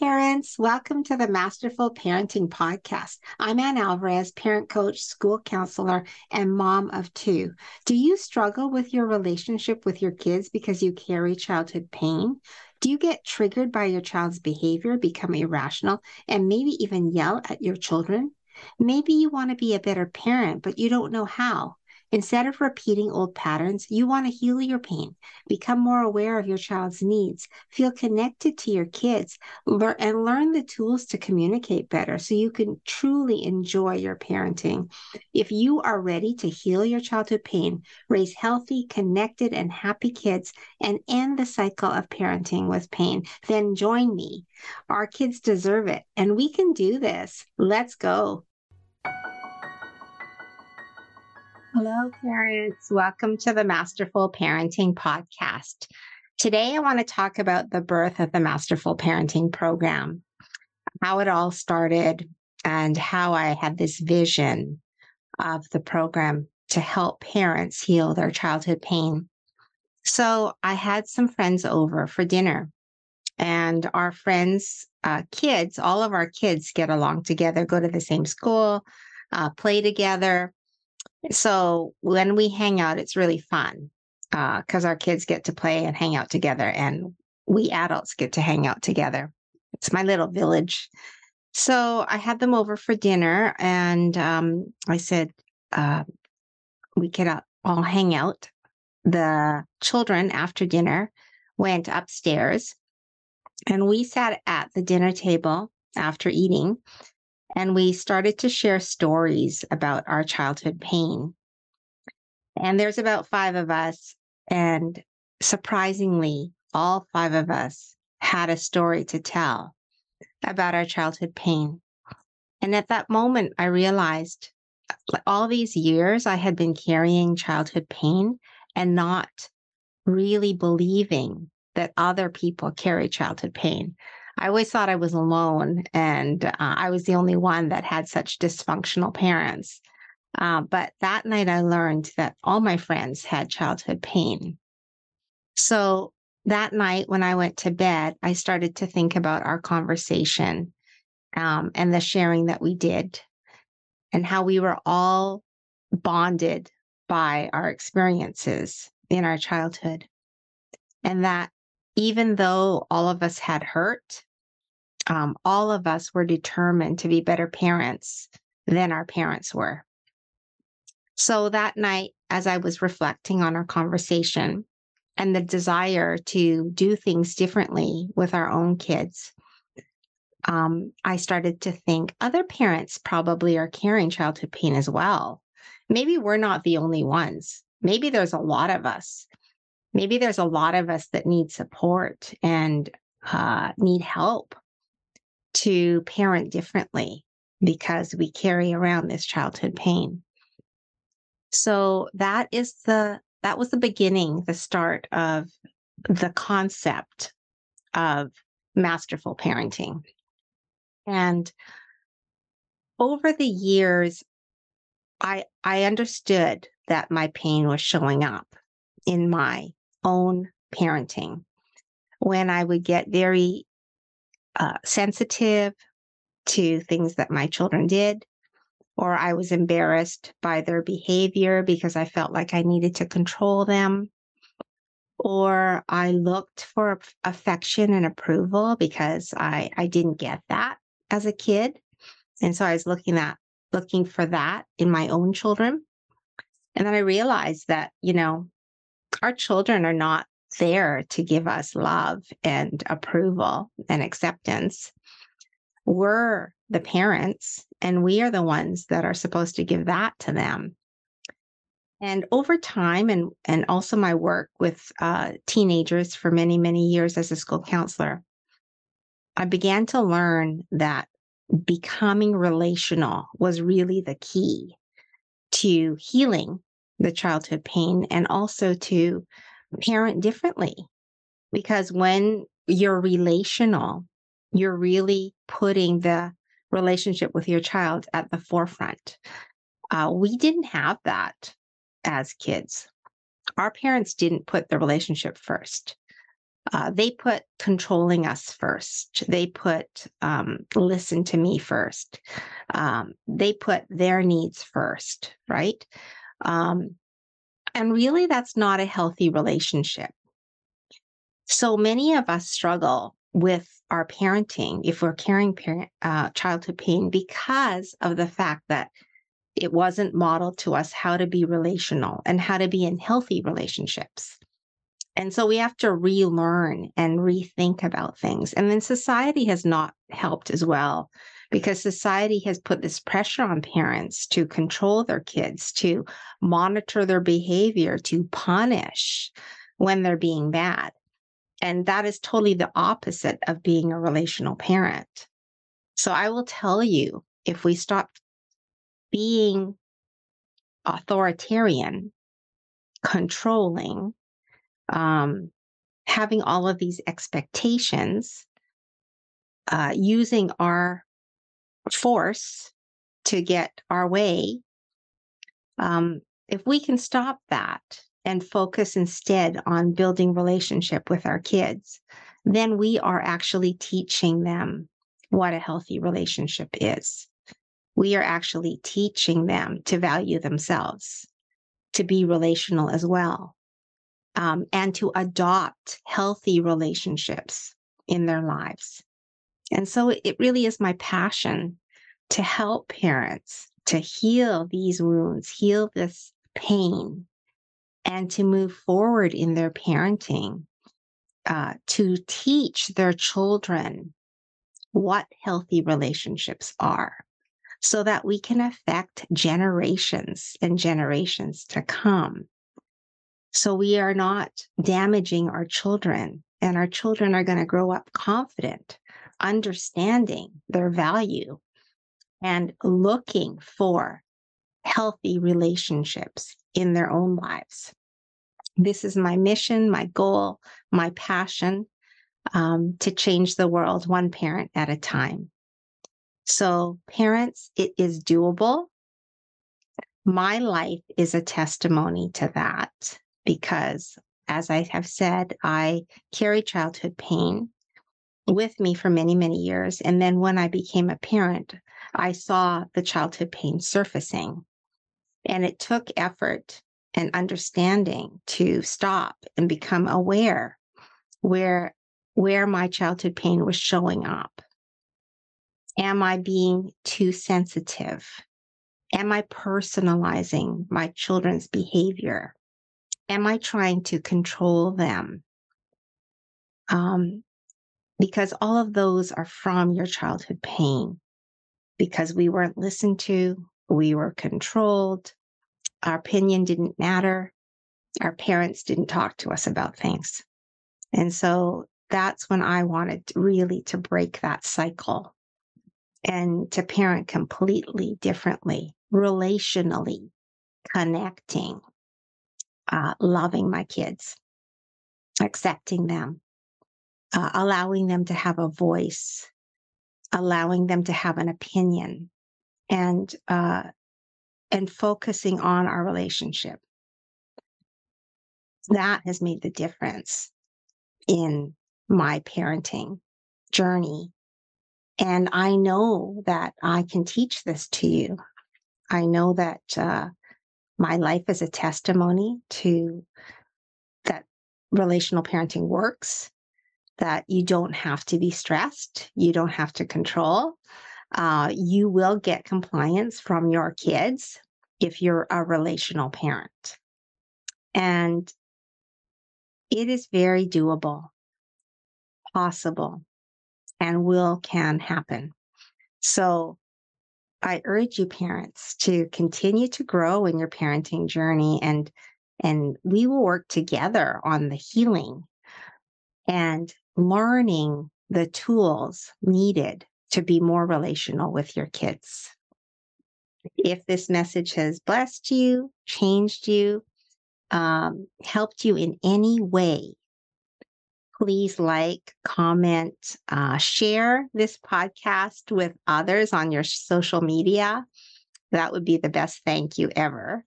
parents. Welcome to the Masterful Parenting Podcast. I'm Ann Alvarez, parent coach, school counselor, and mom of two. Do you struggle with your relationship with your kids because you carry childhood pain? Do you get triggered by your child's behavior, become irrational, and maybe even yell at your children? Maybe you want to be a better parent, but you don't know how. Instead of repeating old patterns, you want to heal your pain, become more aware of your child's needs, feel connected to your kids, learn, and learn the tools to communicate better so you can truly enjoy your parenting. If you are ready to heal your childhood pain, raise healthy, connected, and happy kids, and end the cycle of parenting with pain, then join me. Our kids deserve it, and we can do this. Let's go. Hello, parents. Welcome to the Masterful Parenting Podcast. Today, I want to talk about the birth of the Masterful Parenting Program, how it all started, and how I had this vision of the program to help parents heal their childhood pain. So, I had some friends over for dinner, and our friends' uh, kids, all of our kids get along together, go to the same school, uh, play together so when we hang out, it's really fun because uh, our kids get to play and hang out together, and we adults get to hang out together. It's my little village. So I had them over for dinner, and um, I said uh, we could uh, all hang out. The children, after dinner, went upstairs, and we sat at the dinner table after eating and we started to share stories about our childhood pain. And there's about five of us. And surprisingly, all five of us had a story to tell about our childhood pain. And at that moment, I realized all these years I had been carrying childhood pain and not really believing that other people carry childhood pain. I always thought I was alone and uh, I was the only one that had such dysfunctional parents. Uh, but that night I learned that all my friends had childhood pain. So that night when I went to bed, I started to think about our conversation um, and the sharing that we did and how we were all bonded by our experiences in our childhood. And that even though all of us had hurt, um, all of us were determined to be better parents than our parents were. So that night, as I was reflecting on our conversation and the desire to do things differently with our own kids, um, I started to think other parents probably are carrying childhood pain as well. Maybe we're not the only ones. Maybe there's a lot of us maybe there's a lot of us that need support and uh, need help to parent differently because we carry around this childhood pain. So that is the that was the beginning, the start of the concept of masterful parenting. And over the years, I I understood that my pain was showing up in my own parenting when I would get very uh, sensitive to things that my children did, or I was embarrassed by their behavior because I felt like I needed to control them, or I looked for affection and approval because I, I didn't get that as a kid. And so I was looking at looking for that in my own children. And then I realized that, you know, our children are not there to give us love and approval and acceptance. We're the parents, and we are the ones that are supposed to give that to them. And over time, and, and also my work with uh, teenagers for many, many years as a school counselor, I began to learn that becoming relational was really the key to healing the childhood pain and also to parent differently. Because when you're relational, you're really putting the relationship with your child at the forefront. Uh, we didn't have that as kids. Our parents didn't put the relationship first. uh, they put controlling us first. They put um, listen to me first. Um, they put their needs first, right? Um, and really, that's not a healthy relationship. So many of us struggle with our parenting if we're carrying parent, uh, childhood pain because of the fact that it wasn't modeled to us how to be relational and how to be in healthy relationships. And so we have to relearn and rethink about things. And then society has not helped as well because society has put this pressure on parents to control their kids, to monitor their behavior, to punish when they're being bad. And that is totally the opposite of being a relational parent. So I will tell you if we stop being authoritarian, controlling, um, having all of these expectations, uh, using our force to get our way, um, if we can stop that and focus instead on building relationship with our kids, then we are actually teaching them what a healthy relationship is. We are actually teaching them to value themselves, to be relational as well, um, and to adopt healthy relationships in their lives. And so it really is my passion to help parents to heal these wounds, heal this pain, and to move forward in their parenting, uh, to teach their children what healthy relationships are so that we can affect generations and generations to come. So we are not damaging our children, and our children are going to grow up confident, understanding their value, and looking for healthy relationships in their own lives. This is my mission, my goal, my passion um, to change the world one parent at a time. So, parents, it is doable. My life is a testimony to that because, as I have said, I carry childhood pain with me for many, many years. And then when I became a parent, I saw the childhood pain surfacing. And it took effort and understanding to stop and become aware where where my childhood pain was showing up. Am I being too sensitive? Am I personalizing my children's behavior? Am I trying to control them? Um, because all of those are from your childhood pain because we weren't listened to, we were controlled, our opinion didn't matter, our parents didn't talk to us about things. And so that's when I wanted really to break that cycle and to parent completely differently, relationally, connecting, uh, loving my kids, accepting them, uh, allowing them to have a voice, allowing them to have an opinion, and uh, and focusing on our relationship. That has made the difference in my parenting journey. And I know that I can teach this to you. I know that uh, my life is a testimony to that relational parenting works, that you don't have to be stressed, you don't have to control. Uh, you will get compliance from your kids if you're a relational parent. And it is very doable, possible, and will can happen. So I urge you parents to continue to grow in your parenting journey and and we will work together on the healing and learning the tools needed to be more relational with your kids. If this message has blessed you, changed you, um, helped you in any way, please like, comment, uh, share this podcast with others on your social media. That would be the best thank you ever.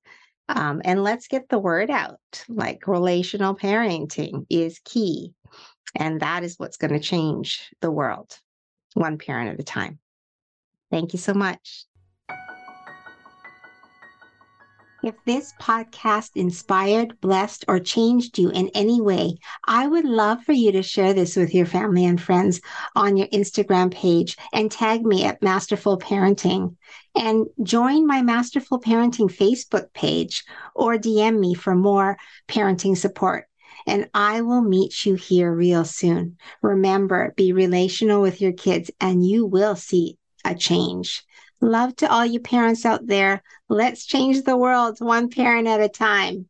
Um, and let's get the word out like relational parenting is key. And that is what's going to change the world, one parent at a time. Thank you so much. If this podcast inspired, blessed, or changed you in any way, I would love for you to share this with your family and friends on your Instagram page and tag me at Masterful Parenting. And join my Masterful Parenting Facebook page or DM me for more parenting support. And I will meet you here real soon. Remember, be relational with your kids and you will see a change. Love to all you parents out there. Let's change the world one parent at a time.